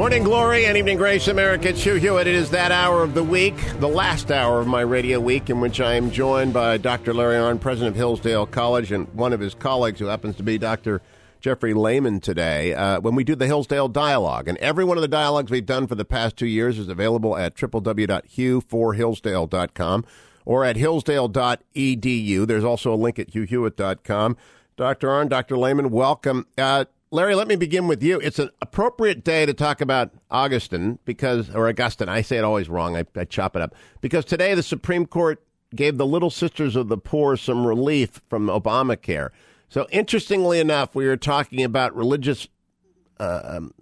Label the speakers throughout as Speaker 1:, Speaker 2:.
Speaker 1: Morning glory and evening grace, America. It's Hugh Hewitt. It is that hour of the week, the last hour of my radio week, in which I am joined by Dr. Larry Arnn, president of Hillsdale College, and one of his colleagues who happens to be Dr. Jeffrey Lehman today uh, when we do the Hillsdale Dialogue. And every one of the dialogues we've done for the past two years is available at www.hugh4hillsdale.com or at hillsdale.edu. There's also a link at hughhewitt.com. Dr. Arnn, Dr. Lehman, welcome. Uh, Larry, let me begin with you. It's an appropriate day to talk about Augustine because, or Augustine, I say it always wrong. I, I chop it up. Because today the Supreme Court gave the Little Sisters of the Poor some relief from Obamacare. So, interestingly enough, we were talking about religious uh, um,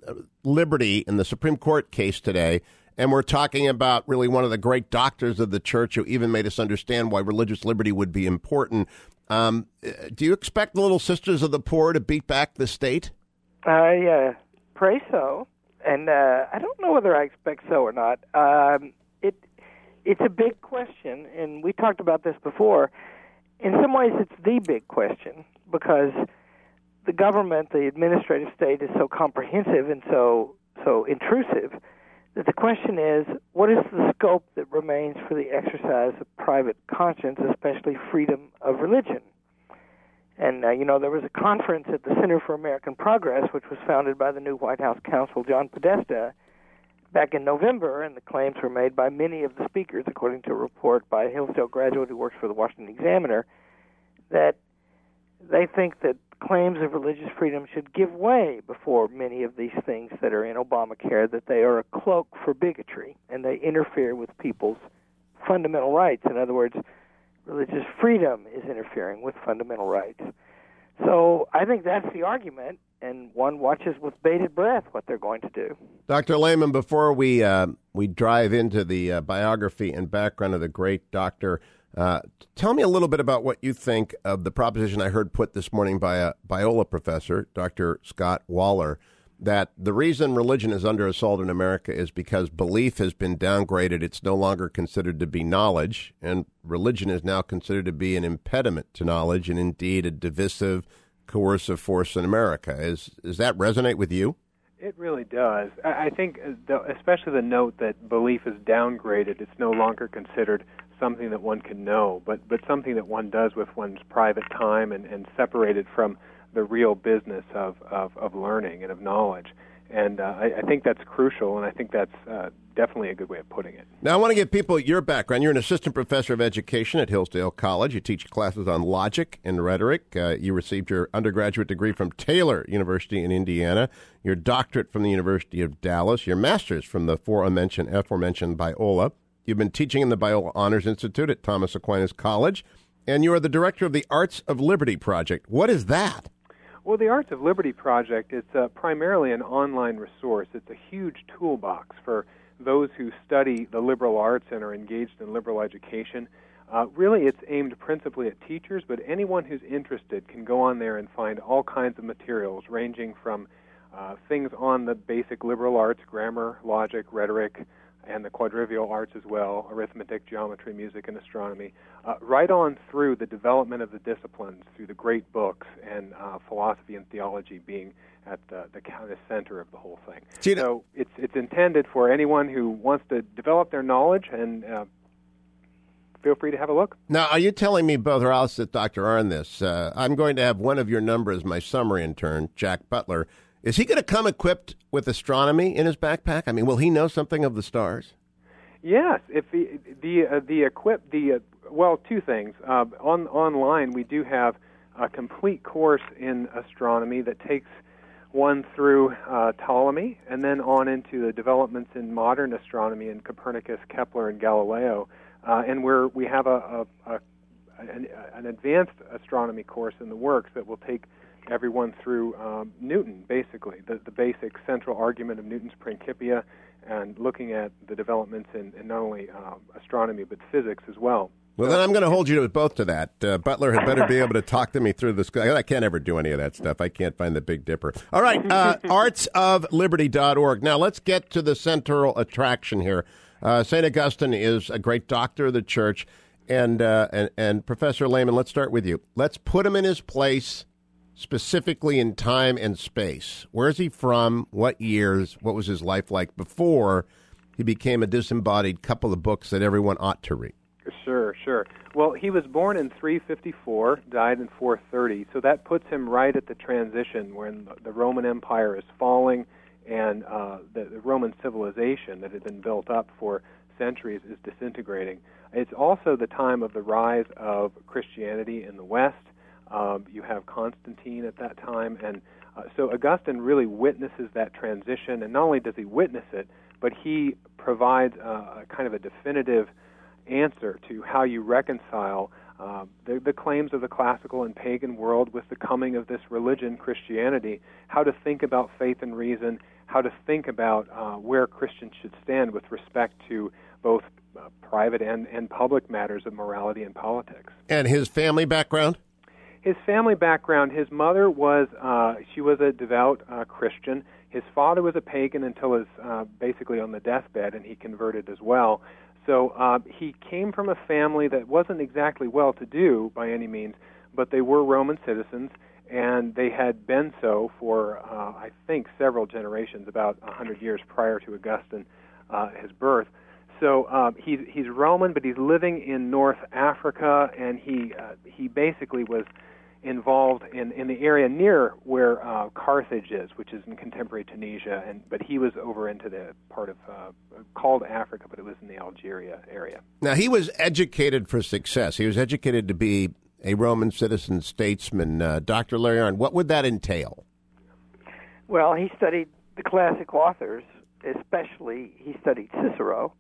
Speaker 1: liberty in the Supreme Court case today, and we're talking about really one of the great doctors of the church who even made us understand why religious liberty would be important. Um, do you expect the Little Sisters of the Poor to beat back the state?
Speaker 2: I uh, pray so, and uh, I don't know whether I expect so or not. Um, it it's a big question, and we talked about this before. In some ways, it's the big question because the government, the administrative state, is so comprehensive and so so intrusive that the question is, what is the scope that remains for the exercise of private conscience, especially freedom of religion? And, uh, you know, there was a conference at the Center for American Progress, which was founded by the new White House counsel, John Podesta, back in November, and the claims were made by many of the speakers, according to a report by a Hillsdale graduate who works for the Washington Examiner, that they think that claims of religious freedom should give way before many of these things that are in Obamacare, that they are a cloak for bigotry and they interfere with people's fundamental rights. In other words, religious freedom is interfering with fundamental rights. So I think that's the argument, and one watches with bated breath what they're going to do.
Speaker 1: Dr. Lehman, before we uh, we drive into the uh, biography and background of the great doctor, uh, tell me a little bit about what you think of the proposition I heard put this morning by a Biola professor, Dr. Scott Waller, that the reason religion is under assault in America is because belief has been downgraded. It's no longer considered to be knowledge, and religion is now considered to be an impediment to knowledge and indeed a divisive, coercive force in America. Is, does that resonate with you?
Speaker 3: It really does. I think, uh, especially the note that belief is downgraded, it's no longer considered something that one can know, but, but something that one does with one's private time and, and separated from the real business of, of, of learning and of knowledge. And uh, I, I, think that's crucial, and I think that's uh, definitely a good way of putting it.
Speaker 1: Now, I want to give people your background. You're an assistant professor of education at Hillsdale College. You teach classes on logic and rhetoric. Uh, you received your undergraduate degree from Taylor University in Indiana, your doctorate from the University of Dallas, your master's from the aforementioned, aforementioned Biola. You've been teaching in the Biola Honors Institute at Thomas Aquinas College, and you are the director of the Arts of Liberty Project. What is that?
Speaker 3: Well, the Arts of Liberty Project is uh, primarily an online resource. It's a huge toolbox for those who study the liberal arts and are engaged in liberal education. Uh, really, it's aimed principally at teachers, but anyone who's interested can go on there and find all kinds of materials, ranging from uh, things on the basic liberal arts, grammar, logic, rhetoric, and the quadrivial arts as well arithmetic, geometry, music, and astronomy uh, right on through the development of the disciplines, through the great books, and uh, philosophy and theology being at the, the kind of center of the whole thing. See, so it's, it's intended for anyone who wants to develop their knowledge and uh, feel free to have a look.
Speaker 1: Now, are you telling me both, I'll sit Dr. Arnn this, uh, I'm going to have one of your numbers, my summer intern, Jack Butler, is he going to come equipped with astronomy in his backpack? I mean, will he know something of the stars?
Speaker 3: Yes, if the the uh, the equip the uh, well, two things. Uh, on online, we do have a complete course in astronomy that takes one through uh, Ptolemy and then on into the developments in modern astronomy in Copernicus, Kepler, and Galileo. Uh, and we're we have a, a, a an, an advanced astronomy course in the works that will take everyone through um, Newton, basically, the, the basic central argument of Newton's Principia, and looking at the developments in, in not only uh, astronomy but physics as well.
Speaker 1: Well, then I'm going to hold you both to that. Uh, Butler had better be able to talk to me through this. I can't ever do any of that stuff. I can't find the Big Dipper. All right, uh, artsofliberty.org. Now let's get to the central attraction here. Uh, St. Augustine is a great doctor of the church. And, uh, and, and Professor Lehman, let's start with you. Let's put him in his place specifically in time and space. Where is he from? What years? What was his life like before he became a disembodied couple of books that everyone ought to read?
Speaker 3: Sure, sure. Well, he was born in 354, died in 430, so that puts him right at the transition when the Roman Empire is falling and uh, the, the Roman civilization that had been built up for centuries is disintegrating. It's also the time of the rise of Christianity in the West. Um, you have Constantine at that time, and uh, so Augustine really witnesses that transition. And not only does he witness it, but he provides uh, a kind of a definitive answer to how you reconcile uh, the, the claims of the classical and pagan world with the coming of this religion, Christianity, how to think about faith and reason, how to think about uh, where Christians should stand with respect to both uh, private and, and public matters of morality and politics.
Speaker 1: And his family background?
Speaker 3: His family background, his mother was, uh, she was a devout uh, Christian. His father was a pagan until his uh, basically on the deathbed, and he converted as well. So uh, he came from a family that wasn't exactly well to do by any means, but they were Roman citizens, and they had been so for, uh, I think, several generations, about a 100 years prior to Augustine, uh, his birth. So uh, he's he's Roman, but he's living in North Africa, and he uh, he basically was involved in, in the area near where uh, Carthage is, which is in contemporary Tunisia, and but he was over into the part of uh, called Africa, but it was in the Algeria area.
Speaker 1: Now he was educated for success. He was educated to be a Roman citizen statesman. Uh, Dr. Larry Arnn, what would that entail?
Speaker 2: Well, he studied the classic authors, especially he studied Cicero.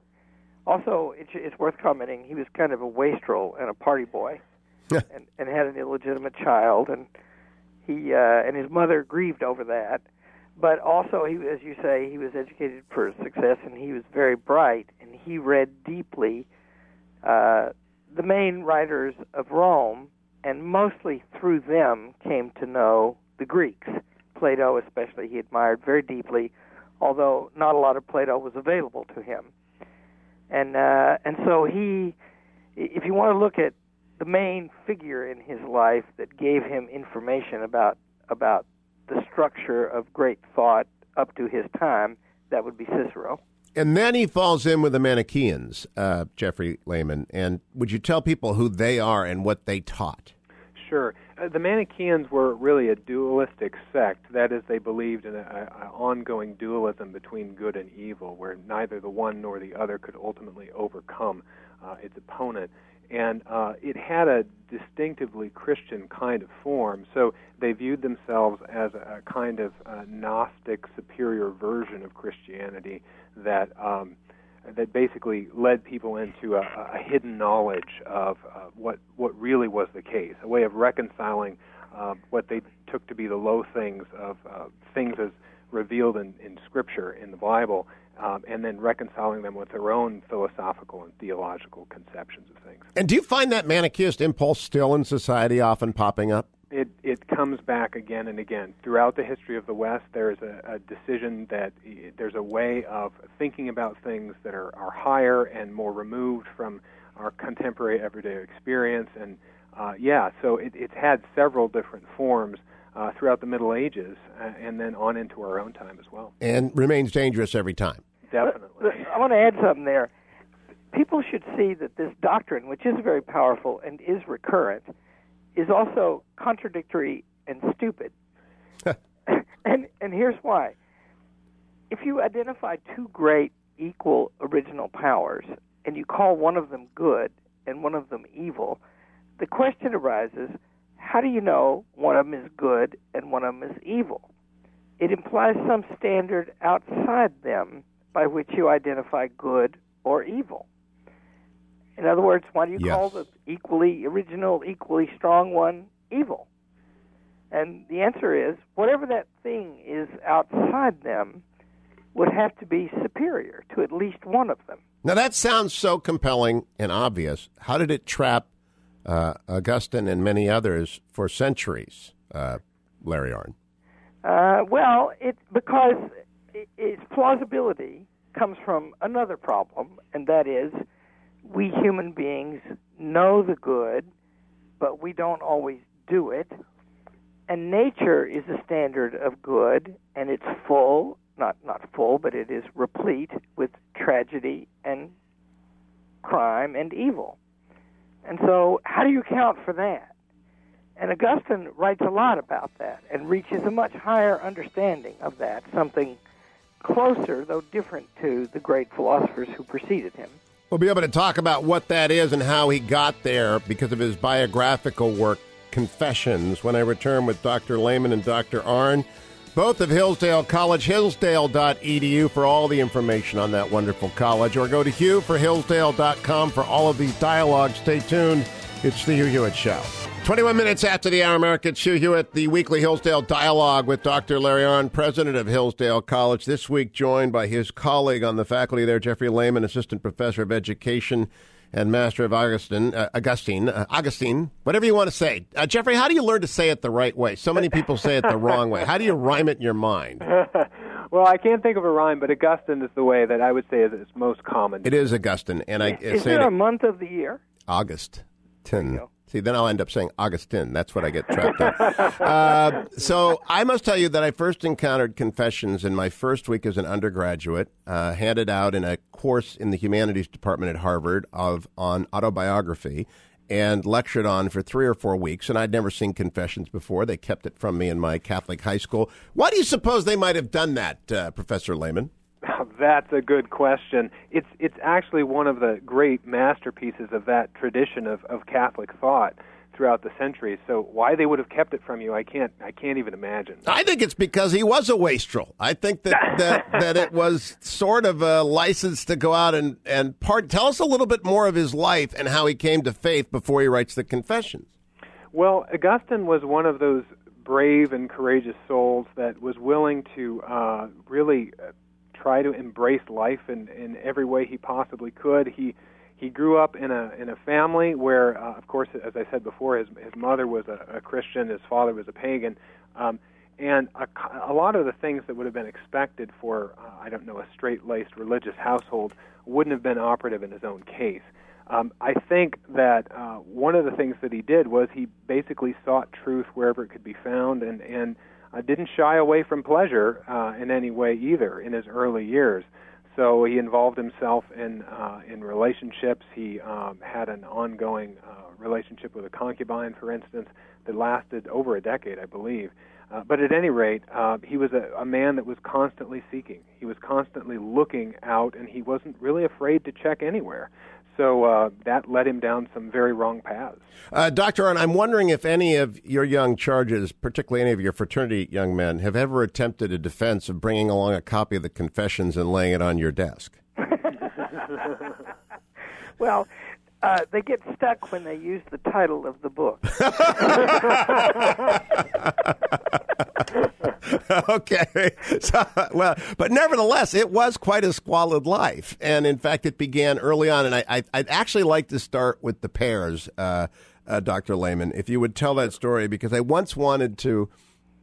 Speaker 2: Also, it's, it's worth commenting he was kind of a wastrel and a party boy and, and had an illegitimate child, and he uh, and his mother grieved over that. But also, he, as you say, he was educated for success, and he was very bright, and he read deeply uh, the main writers of Rome, and mostly through them came to know the Greeks. Plato, especially, he admired very deeply, although not a lot of Plato was available to him. And uh, and so he, if you want to look at the main figure in his life that gave him information about about the structure of great thought up to his time, that would be Cicero.
Speaker 1: And then he falls in with the Manichaeans, uh, Jeffrey Lehman. And would you tell people who they are and what they taught?
Speaker 3: Sure. Uh, the Manichaeans were really a dualistic sect. That is, they believed in an ongoing dualism between good and evil, where neither the one nor the other could ultimately overcome uh, its opponent and uh, it had a distinctively Christian kind of form. So they viewed themselves as a, kind of a Gnostic superior version of Christianity that um, that basically led people into a, a hidden knowledge of uh, what what really was the case, a way of reconciling uh, what they took to be the low things of uh, things as revealed in, in Scripture in the Bible, um, and then reconciling them with their own philosophical and theological conceptions of things.
Speaker 1: And do you find that Manichaeist impulse still in society often popping up?
Speaker 3: It, it comes back again and again. Throughout the history of the West, there's a, a decision that there's a way of thinking about things that are, are higher and more removed from our contemporary everyday experience. And uh, yeah, so it, it's had several different forms uh, throughout the Middle Ages uh, and then on into our own time as well.
Speaker 1: And remains dangerous every time.
Speaker 3: Definitely.
Speaker 2: I want to add something there. People should see that this doctrine, which is very powerful and is recurrent, is also contradictory and stupid. and and here's why. If you identify two great equal original powers and you call one of them good and one of them evil, the question arises how do you know one of them is good and one of them is evil? It implies some standard outside them by which you identify good or evil. In other words, why do you
Speaker 1: yes.
Speaker 2: call the equally original, equally strong one evil? And the answer is whatever that thing is outside them would have to be superior to at least one of them.
Speaker 1: Now, that sounds so compelling and obvious. How did it trap uh, Augustine and many others for centuries, uh, Larry Arnn?
Speaker 2: Uh, well, it because its plausibility comes from another problem, and that is we human beings know the good, but we don't always do it. and nature is a standard of good, and it's full, not not full, but it is replete with tragedy and crime and evil. And so, how do you account for that? And Augustine writes a lot about that and reaches a much higher understanding of that, something closer, though different, to the great philosophers who preceded him.
Speaker 1: We'll be able to talk about what that is and how he got there because of his biographical work, Confessions, when I return with Dr. Lehman and Dr. Arnn, both of Hillsdale College, hillsdale.edu for all the information on that wonderful college, or go to hughforhillsdale.com for for all of these dialogues. Stay tuned. It's the Hugh Hewitt Show. 21 minutes after the hour, America, it's Hugh Hewitt, the weekly Hillsdale Dialogue with Dr. Larry Arnn, president of Hillsdale College, this week joined by his colleague on the faculty there, Jeffrey Lehman, assistant professor of education and master of Augustine, uh, Augustine, uh, Augustine, whatever you want to say. Uh, Jeffrey, how do you learn to say it the right way? So many people say it the wrong way. How do you rhyme it in your mind?
Speaker 3: well, I can't think of a rhyme, but Augustine is the way that I would say is it's most common.
Speaker 1: It is Augustine, and I
Speaker 2: Is
Speaker 1: say
Speaker 2: there
Speaker 1: it
Speaker 2: a month of the year?
Speaker 1: August. Tin. See, then I'll end up saying Augustine. That's what I get trapped in. uh, so I must tell you that I first encountered confessions in my first week as an undergraduate, uh, handed out in a course in the humanities department at Harvard of on autobiography, and lectured on for three or four weeks. And I'd never seen confessions before. They kept it from me in my Catholic high school. Why do you suppose they might have done that, uh, Professor Lehman?
Speaker 3: That's a good question. It's it's actually one of the great masterpieces of that tradition of, of Catholic thought throughout the centuries. So why they would have kept it from you, I can't I can't even imagine.
Speaker 1: I think it's because he was a wastrel. I think that that, that it was sort of a license to go out and and part. Tell us a little bit more of his life and how he came to faith before he writes the Confessions.
Speaker 3: Well, Augustine was one of those brave and courageous souls that was willing to uh, really uh, try to embrace life in, in every way he possibly could. He he grew up in a in a family where, uh, of course, as I said before, his his mother was a, a Christian, his father was a pagan, um, and a, a lot of the things that would have been expected for uh, I don't know a straight-laced religious household wouldn't have been operative in his own case. Um, I think that uh, one of the things that he did was he basically sought truth wherever it could be found, and and uh, didn't shy away from pleasure uh, in any way either in his early years. So he involved himself in uh, in relationships. He um, had an ongoing uh, relationship with a concubine, for instance, that lasted over a decade, I believe. Uh, but at any rate, uh, he was a, a man that was constantly seeking. He was constantly looking out, and he wasn't really afraid to check anywhere. So uh, that led him down some very wrong paths.
Speaker 1: Uh, Dr. Arnn, I'm wondering if any of your young charges, particularly any of your fraternity young men, have ever attempted a defense of bringing along a copy of the Confessions and laying it on your desk.
Speaker 2: Well, uh, they get stuck when they use the title of the book.
Speaker 1: okay. So, well, but nevertheless, it was quite a squalid life, and in fact, it began early on. And I, I, would actually like to start with the pears, uh, uh, Doctor Lehman, if you would tell that story, because I once wanted to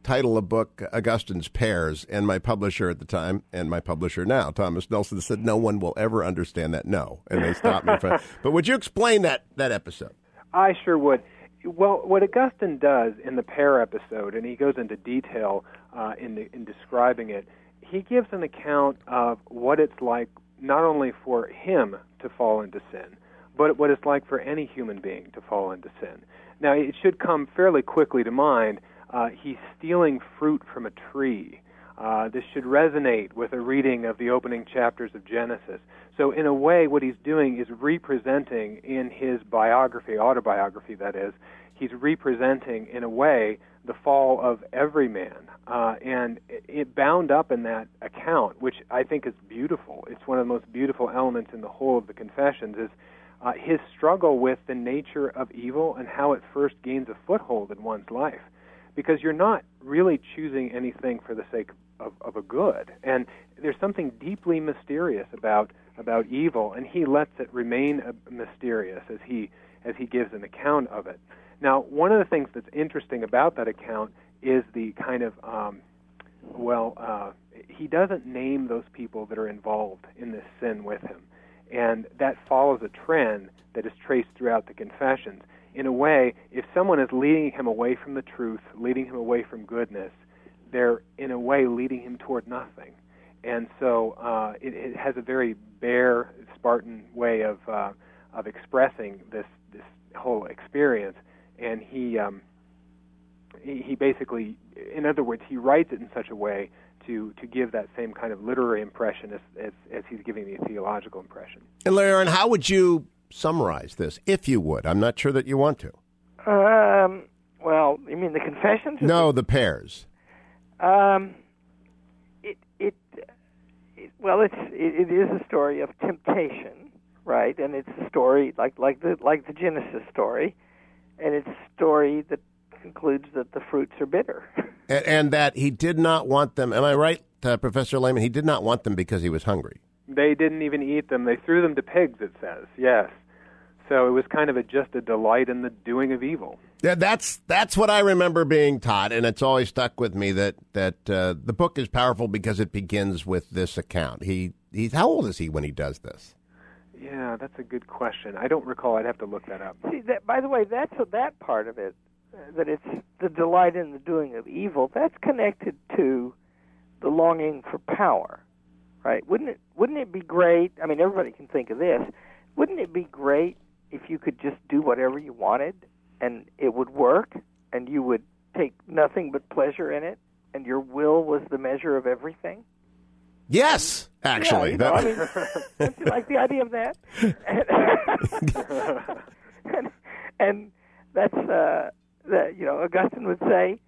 Speaker 1: title a book Augustine's Pears, and my publisher at the time, and my publisher now, Thomas Nelson, said no one will ever understand that. No, and they stopped me from. But would you explain that that episode?
Speaker 3: I sure would. Well, what Augustine does in the pear episode, and he goes into detail uh, in, the, in describing it, he gives an account of what it's like not only for him to fall into sin, but what it's like for any human being to fall into sin. Now, it should come fairly quickly to mind. Uh, he's stealing fruit from a tree. Uh, this should resonate with a reading of the opening chapters of Genesis. So, in a way, what he's doing is representing in his biography, autobiography that is, he's representing, in a way, the fall of every man. Uh, and it, it bound up in that account, which I think is beautiful. It's one of the most beautiful elements in the whole of the Confessions, is uh, his struggle with the nature of evil and how it first gains a foothold in one's life. Because you're not really choosing anything for the sake of, of a good. And there's something deeply mysterious about about evil, and he lets it remain uh, mysterious as he as he gives an account of it. Now, one of the things that's interesting about that account is the kind of um, well, uh, he doesn't name those people that are involved in this sin with him, and that follows a trend that is traced throughout the confessions. in a way, if someone is leading him away from the truth, leading him away from goodness, they're in a way leading him toward nothing. And so uh, it, it has a very bare, Spartan way of uh, of expressing this this whole experience. And he um, he, he basically, in other words, he writes it in such a way to to give that same kind of literary impression as as, as he's giving the theological impression.
Speaker 1: And Larry how would you summarize this, if you would? I'm not sure that you want to.
Speaker 2: Um. Well, you mean the confessions?
Speaker 1: No, the pears.
Speaker 2: Um. It it, it well, it's it, it is a story of temptation, right? And it's a story like like the like the Genesis story, and it's a story that concludes that the fruits are bitter.
Speaker 1: And, and that he did not want them. Am I right, uh, Professor Lehman? He did not want them because he was hungry.
Speaker 3: They didn't even eat them. They threw them to pigs. It says yes. So it was kind of a, just a delight in the doing of evil.
Speaker 1: Yeah, that's that's what I remember being taught, and it's always stuck with me that that uh, the book is powerful because it begins with this account. He he's how old is he when he does this?
Speaker 3: Yeah, that's a good question. I don't recall. I'd have to look that up.
Speaker 2: See, that by the way, that's that part of it uh, that it's the delight in the doing of evil, that's connected to the longing for power, right? Wouldn't it? Wouldn't it be great? I mean, everybody can think of this. Wouldn't it be great if you could just do whatever you wanted and it would work, and you would take nothing but pleasure in it, and your will was the measure of everything?
Speaker 1: Yes, actually.
Speaker 2: Yeah, you know, I mean, don't you like the idea of that? and, and, and that's uh, that you know Augustine would say,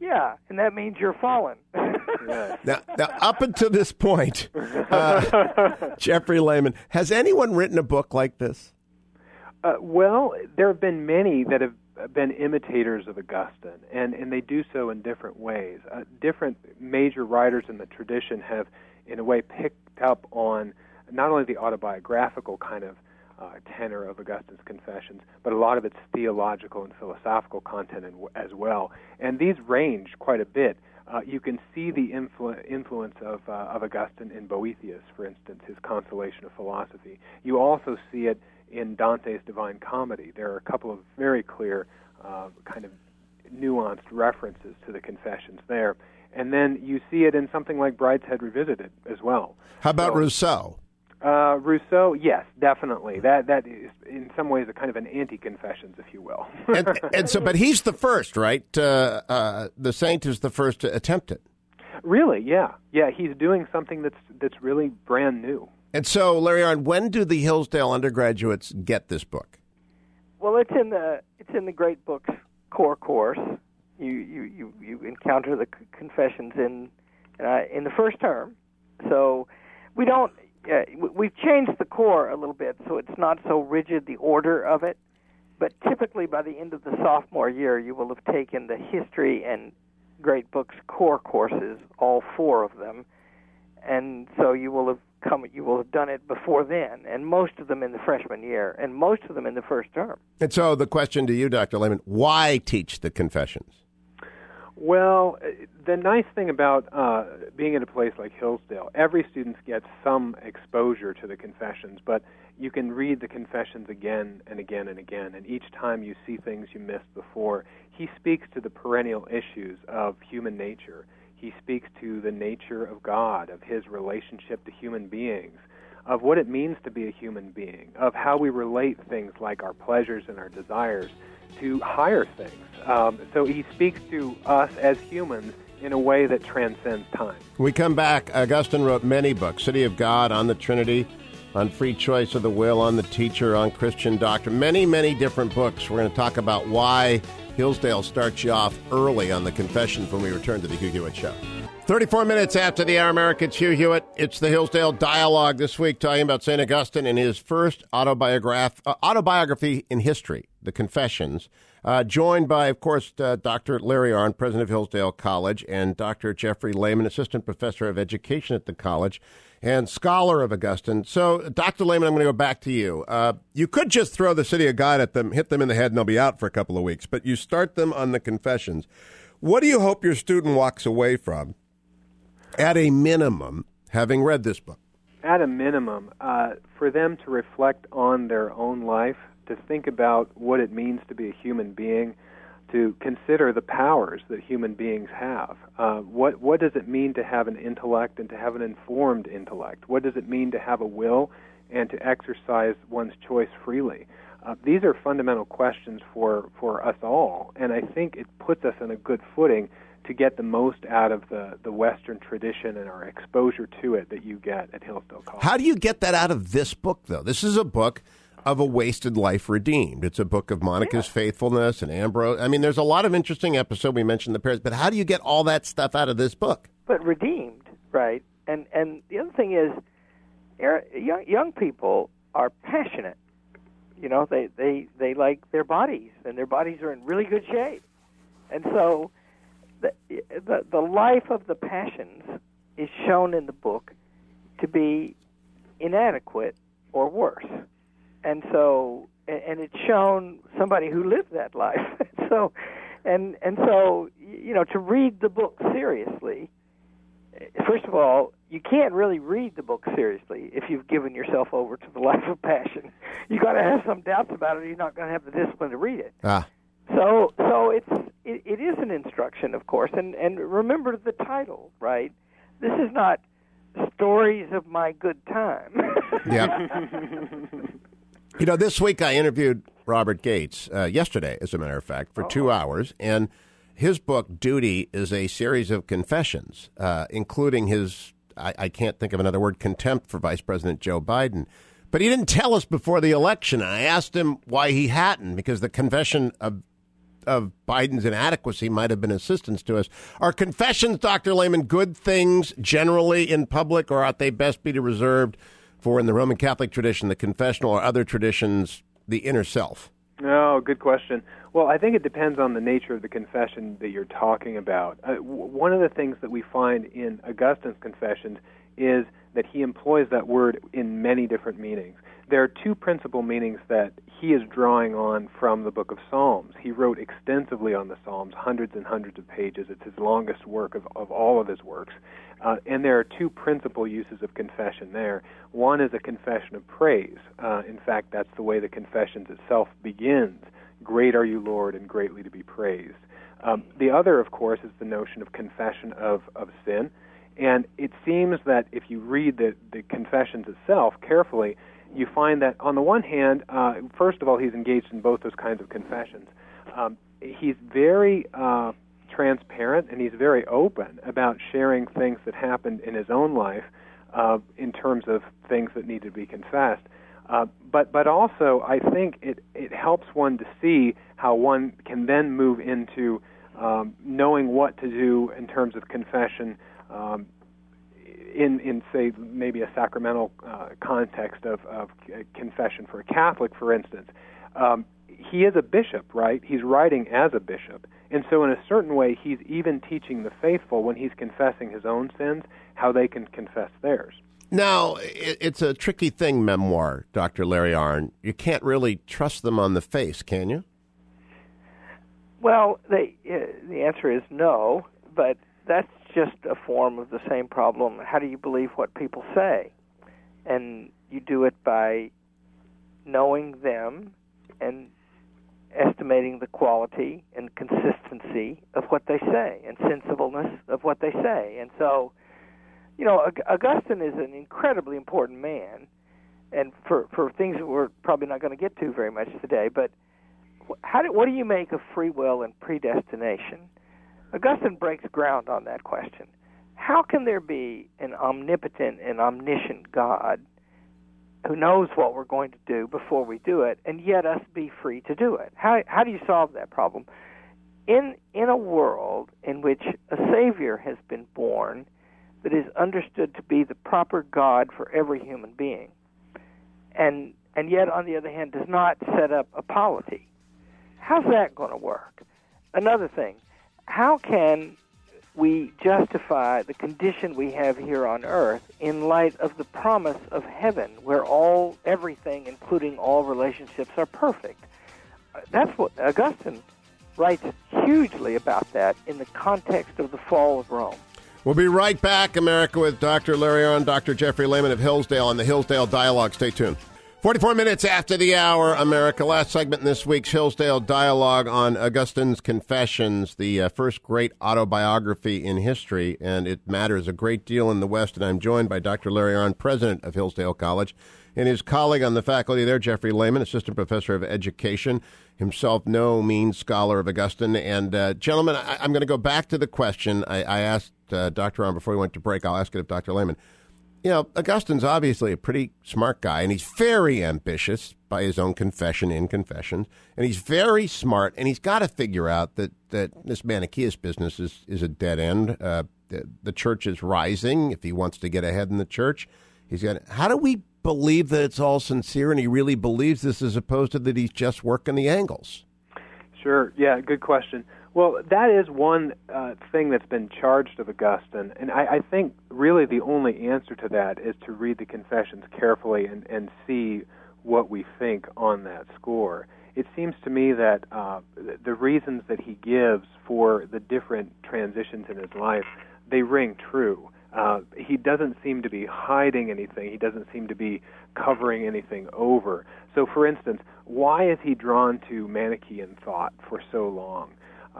Speaker 2: yeah, and that means you're fallen.
Speaker 1: now, now, up until this point, uh, Jeffrey Lehman, has anyone written a book like this?
Speaker 3: Uh, well, there have been many that have been imitators of Augustine, and, and they do so in different ways. Uh, different major writers in the tradition have, in a way, picked up on not only the autobiographical kind of uh, tenor of Augustine's Confessions, but a lot of its theological and philosophical content in, as well. And these range quite a bit. Uh, you can see the influ- influence of, uh, of Augustine in Boethius, for instance, his Consolation of Philosophy. You also see it in Dante's Divine Comedy. There are a couple of very clear, uh, kind of nuanced references to the Confessions there. And then you see it in something like Brideshead Revisited as well.
Speaker 1: How about
Speaker 3: so,
Speaker 1: Rousseau?
Speaker 3: Uh, Rousseau, yes, definitely. That that is in some ways a kind of an anti-confessions, if you will.
Speaker 1: and, and, so, but he's the first, right? Uh, uh, the saint is the first to attempt it.
Speaker 3: Really? Yeah, yeah. He's doing something that's that's really brand new.
Speaker 1: And so, Larry Arnn, when do the Hillsdale undergraduates get this book?
Speaker 2: Well, it's in the it's in the Great Books core course. You you you, you encounter the confessions in uh, in the first term, so we don't uh, we've changed the core a little bit, so it's not so rigid the order of it. But typically, by the end of the sophomore year, you will have taken the history and Great Books core courses, all four of them, and so you will have come. You will have done it before then, and most of them in the freshman year, and most of them in the first term.
Speaker 1: And so, the question to you, Dr. Lehman: Why teach the Confessions?
Speaker 3: Well, the nice thing about uh, being at a place like Hillsdale, every student gets some exposure to the confessions, but you can read the confessions again and again and again, and each time you see things you missed before. He speaks to the perennial issues of human nature. He speaks to the nature of God, of his relationship to human beings, of what it means to be a human being, of how we relate things like our pleasures and our desires to higher things. Um, so he speaks to us as humans in a way that transcends time.
Speaker 1: We come back. Augustine wrote many books City of God, on the Trinity, on free choice of the will, on the teacher, on Christian doctrine. Many, many different books. We're going to talk about why Hillsdale starts you off early on the confession when we return to the Hugh Hewitt Show. 34 minutes after the hour mark, it's Hugh Hewitt. It's the Hillsdale Dialogue this week, talking about St. Augustine and his first autobiograph- uh, autobiography in history, The Confessions. Uh, joined by, of course, uh, Dr. Larry Arnn, president of Hillsdale College, and Dr. Jeffrey Lehman, assistant professor of education at the college and scholar of Augustine. So, Dr. Lehman, I'm going to go back to you. Uh, you could just throw the City of God at them, hit them in the head, and they'll be out for a couple of weeks, but you start them on the confessions. What do you hope your student walks away from, at a minimum, having read this book?
Speaker 3: At a minimum, uh, for them to reflect on their own life to think about what it means to be a human being, to consider the powers that human beings have. Uh, what what does it mean to have an intellect and to have an informed intellect? What does it mean to have a will and to exercise one's choice freely? Uh, these are fundamental questions for, for us all, and I think it puts us in a good footing to get the most out of the, the Western tradition and our exposure to it that you get at Hillsdale College.
Speaker 1: How do you get that out of this book, though? This is a book of a wasted life redeemed. It's a book of Monica's yeah. faithfulness and Ambrose. I mean, there's a lot of interesting episode. We mentioned the pears, but how do you get all that stuff out of this book?
Speaker 2: But redeemed, right? And and the other thing is, er, young young people are passionate you know, they they they like their bodies, and their bodies are in really good shape, and so the the, the life of the passions is shown in the book to be inadequate or worse, and so and it's shown somebody who lived that life. so, and and so you know to read the book seriously first of all, you can't really read the book seriously if you've given yourself over to the life of passion. You've got to have some doubts about it. Or you're not going to have the discipline to read it.
Speaker 1: Ah.
Speaker 2: So, so it's it, it is an instruction, of course, and and remember the title, right? This is not stories of my good time.
Speaker 1: yeah. you know, this week I interviewed Robert Gates uh, yesterday, as a matter of fact, for oh. two hours, and his book Duty is a series of confessions, uh, including his I, I, can't think of another word contempt for Vice President Joe Biden. But he didn't tell us before the election. I asked him why he hadn't, because the confession of of Biden's inadequacy might have been assistance to us. Are confessions, Dr. Lehman, good things generally in public, or ought they best be reserved for, in the Roman Catholic tradition, the confessional, or other traditions, the inner self?
Speaker 3: Oh, good question. Well, I think it depends on the nature of the confession that you're talking about. Uh, w- one of the things that we find in Augustine's confessions is that he employs that word in many different meanings. There are two principal meanings that he is drawing on from the book of Psalms. He wrote extensively on the Psalms, hundreds and hundreds of pages. It's his longest work of, of all of his works. Uh, and there are two principal uses of confession there. One is a confession of praise. Uh, in fact, that's the way the confessions itself begins. Great are you, Lord, and greatly to be praised. Um, the other, of course, is the notion of confession of, of sin. And it seems that if you read the, the confessions itself carefully, you find that on the one hand, uh, first of all, he's engaged in both those kinds of confessions. Um, he's very uh, transparent and he's very open about sharing things that happened in his own life uh, in terms of things that need to be confessed. Uh, but but also, I think it it helps one to see how one can then move into um, knowing what to do in terms of confession. Um, in, in say maybe a sacramental uh, context of, of confession for a Catholic, for instance, um, he is a bishop, right? He's writing as a bishop, and so in a certain way, he's even teaching the faithful when he's confessing his own sins how they can confess theirs.
Speaker 1: Now, it's a tricky thing, memoir, Dr. Larry Arnn. You can't really trust them on the face, can you?
Speaker 2: Well, they, uh, the answer is no, but that's just a form of the same problem. How do you believe what people say? And you do it by knowing them and estimating the quality and consistency of what they say and sensibleness of what they say. And so, you know, Augustine is an incredibly important man, and for for things that we're probably not going to get to very much today. But how do, what do you make of free will and predestination? Augustine breaks ground on that question. How can there be an omnipotent and omniscient God who knows what we're going to do before we do it, and yet us be free to do it? How how do you solve that problem? In in a world in which a Savior has been born that is understood to be the proper God for every human being, and and yet on the other hand does not set up a polity. How's that going to work? Another thing, how can we justify the condition we have here on earth in light of the promise of heaven where all everything including all relationships are perfect? That's what augustine writes hugely about that in the context of the fall of rome.
Speaker 1: We'll be right back america with dr larry Arnn, dr jeffrey lehman of hillsdale on the hillsdale dialogue. Stay tuned 44 minutes after the hour, America. Last segment in this week's Hillsdale Dialogue on Augustine's Confessions, the uh, first great autobiography in history, and it matters a great deal in the West. And I'm joined by Dr. Larry Arnn, president of Hillsdale College, and his colleague on the faculty there, Jeffrey Lehman, assistant professor of education, himself no mean scholar of Augustine. And, uh, gentlemen, I- am going to go back to the question I, I asked uh, Dr. Arnn before we went to break. I'll ask it of Dr. Lehman you know, Augustine's obviously a pretty smart guy, and he's very ambitious by his own confession in Confessions, and he's very smart, and he's got to figure out that, that this Manichaeist business is, is a dead end. Uh, the, the church is rising. If he wants to get ahead in the church, he's got. How do we believe that it's all sincere and he really believes this, as opposed to that he's just working the angles?
Speaker 3: Sure. Yeah. Good question. Well, that is one uh, thing that's been charged of Augustine, and I, I think really the only answer to that is to read the Confessions carefully and, and see what we think on that score. It seems to me that uh, the reasons that he gives for the different transitions in his life they ring true. Uh, he doesn't seem to be hiding anything. He doesn't seem to be covering anything over. So, for instance, why is he drawn to Manichaean thought for so long?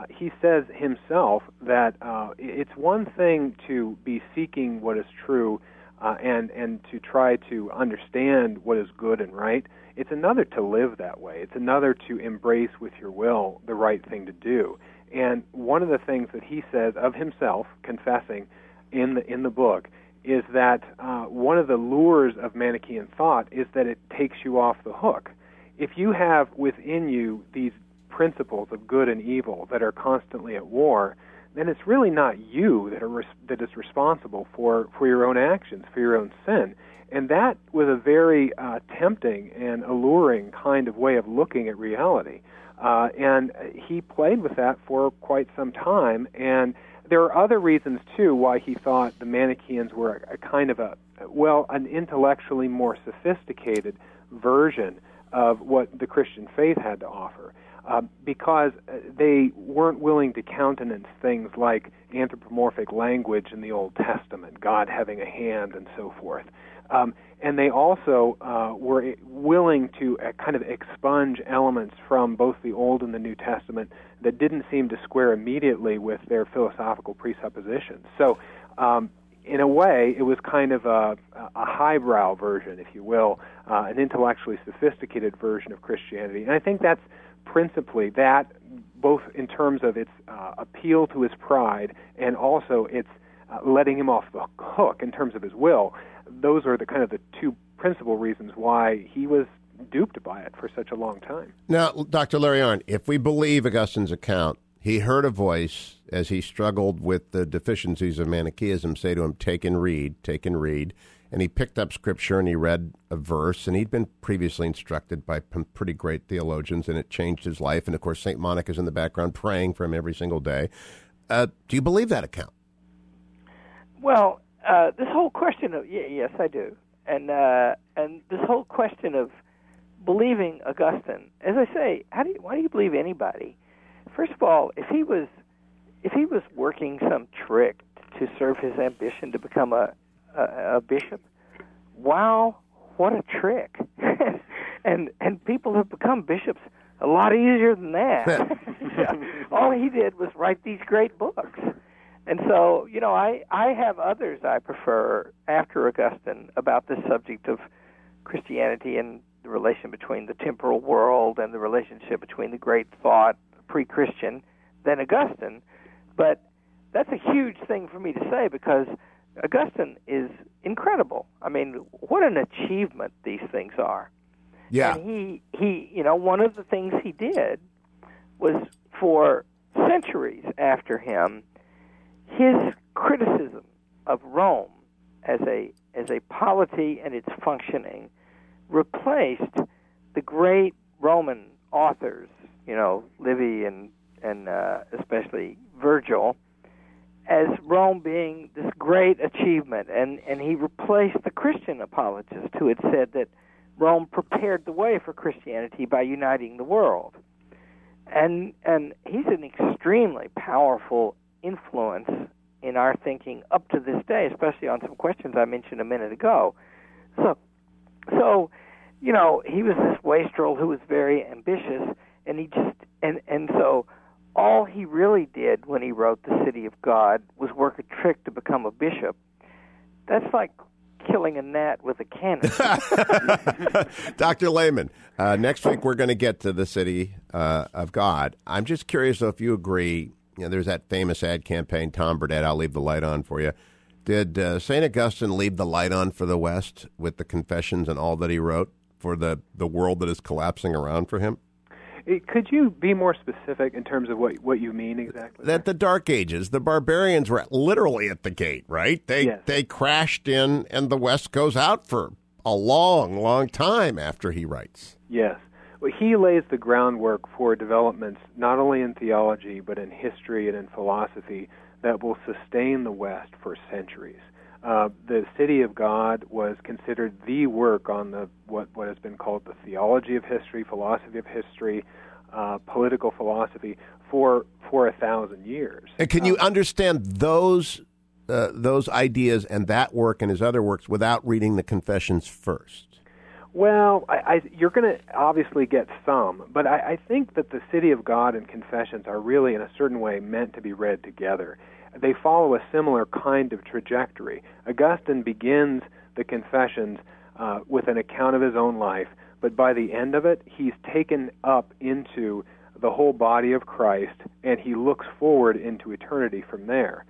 Speaker 3: Uh, he says himself that uh, it's one thing to be seeking what is true uh, and and to try to understand what is good and right. It's another to live that way. It's another to embrace with your will the right thing to do. And one of the things that he says of himself, confessing in the in the book, is that uh, one of the lures of Manichaean thought is that it takes you off the hook. If you have within you these principles of good and evil that are constantly at war, then it's really not you that are that is responsible for for your own actions, for your own sin. And that was a very uh, tempting and alluring kind of way of looking at reality. Uh, and he played with that for quite some time. And there are other reasons too why he thought the Manichaeans were a, a kind of a well, an intellectually more sophisticated version of what the Christian faith had to offer uh, because uh, they weren't willing to countenance things like anthropomorphic language in the Old Testament, God having a hand, and so forth. Um, and they also uh, were willing to uh, kind of expunge elements from both the Old and the New Testament that didn't seem to square immediately with their philosophical presuppositions. So, um, in a way, it was kind of a, a highbrow version, if you will, uh, an intellectually sophisticated version of Christianity. And I think that's principally that, both in terms of its uh, appeal to his pride and also its uh, letting him off the hook in terms of his will. Those are the kind of the two principal reasons why he was duped by it for such a long time.
Speaker 1: Now, Dr. Larry Arnn, if we believe Augustine's account, he heard a voice as he struggled with the deficiencies of Manichaeism say to him, Take and read, take and read and he picked up scripture and he read a verse, and he'd been previously instructed by pretty great theologians, and it changed his life. And of course, St. Monica's in the background praying for him every single day. Uh, do you believe that account?
Speaker 2: Well, uh, this whole question of yeah, yes, I do, and uh, and this whole question of believing Augustine, as I say, how do you, why do you believe anybody? First of all, if he was if he was working some trick to serve his ambition to become a a, a bishop. Wow, what a trick! and and people have become bishops a lot easier than that. All he did was write these great books. And so, you know, I I have others I prefer after Augustine about this subject of Christianity and the relation between the temporal world and the relationship between the great thought pre-Christian than Augustine. But that's a huge thing for me to say because Augustine is incredible. I mean, what an achievement these things are.
Speaker 1: Yeah.
Speaker 2: And he he, you know, one of the things he did was for centuries after him, his criticism of Rome as a as a polity and its functioning replaced the great Roman authors, you know, Livy and and uh, especially Virgil, as Rome being this great achievement, and, and he replaced the Christian apologist who had said that Rome prepared the way for Christianity by uniting the world. And and he's an extremely powerful influence in our thinking up to this day, especially on some questions I mentioned a minute ago. So so you know, he was this wastrel who was very ambitious, and he just and and so all he really did when he wrote the City of God was work a trick to become a bishop. That's like killing a gnat with a cannon.
Speaker 1: Dr. Lehman, uh, next week we're going to get to the City uh, of God. I'm just curious if you agree. You know, there's that famous ad campaign, Tom Bodett, I'll leave the light on for you. Did uh, St. Augustine leave the light on for the West with the Confessions and all that he wrote for the, the world that is collapsing around for him?
Speaker 3: It, could you be more specific in terms of what what you mean exactly?
Speaker 1: That the Dark Ages, the barbarians were literally at the gate, right? They
Speaker 3: yes.
Speaker 1: they crashed in, and the West goes out for a long, long time after he writes.
Speaker 3: Yes. Well, he lays the groundwork for developments not only in theology but in history and in philosophy that will sustain the West for centuries. Uh, the City of God was considered the work on the what what has been called the theology of history, philosophy of history, uh, political philosophy for for a thousand years.
Speaker 1: And can you um, understand those uh, those ideas and that work and his other works without reading the Confessions first?
Speaker 3: Well, I, I, you're going to obviously get some, but I, I think that the City of God and Confessions are really, in a certain way, meant to be read together they follow a similar kind of trajectory. Augustine begins the Confessions uh, with an account of his own life, but by the end of it, he's taken up into the whole body of Christ, and he looks forward into eternity from there.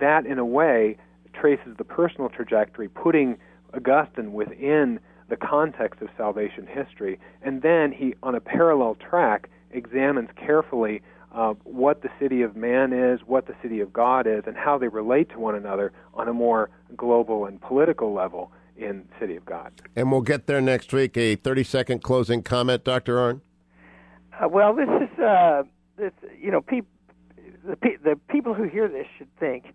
Speaker 3: That, in a way, traces the personal trajectory, putting Augustine within the context of salvation history, and then he, on a parallel track, examines carefully uh, what the city of man is, what the city of God is, and how they relate to one another on a more global and political level in City of God.
Speaker 1: And we'll get there next week. A 30 second closing comment, Dr. Arnn?
Speaker 2: Uh, well, this is, uh, this, you know, peop- the, pe- the people who hear this should think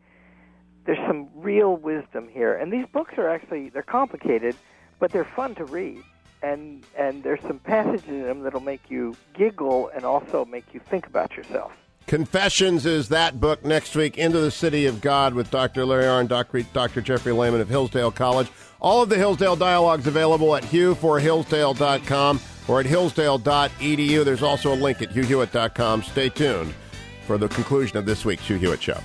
Speaker 2: there's some real wisdom here. And these books are actually, they're complicated, but they're fun to read and and there's some passages in them that'll make you giggle and also make you think about yourself.
Speaker 1: Confessions is that book next week. Into the City of God with Dr. Larry Arnn, Dr. Dr. Jeffrey Lehman of Hillsdale College. All of the Hillsdale dialogues available at hughforhillsdale.com or at hillsdale.edu. There's also a link at hughhewitt.com. Stay tuned for the conclusion of this week's Hugh Hewitt Show.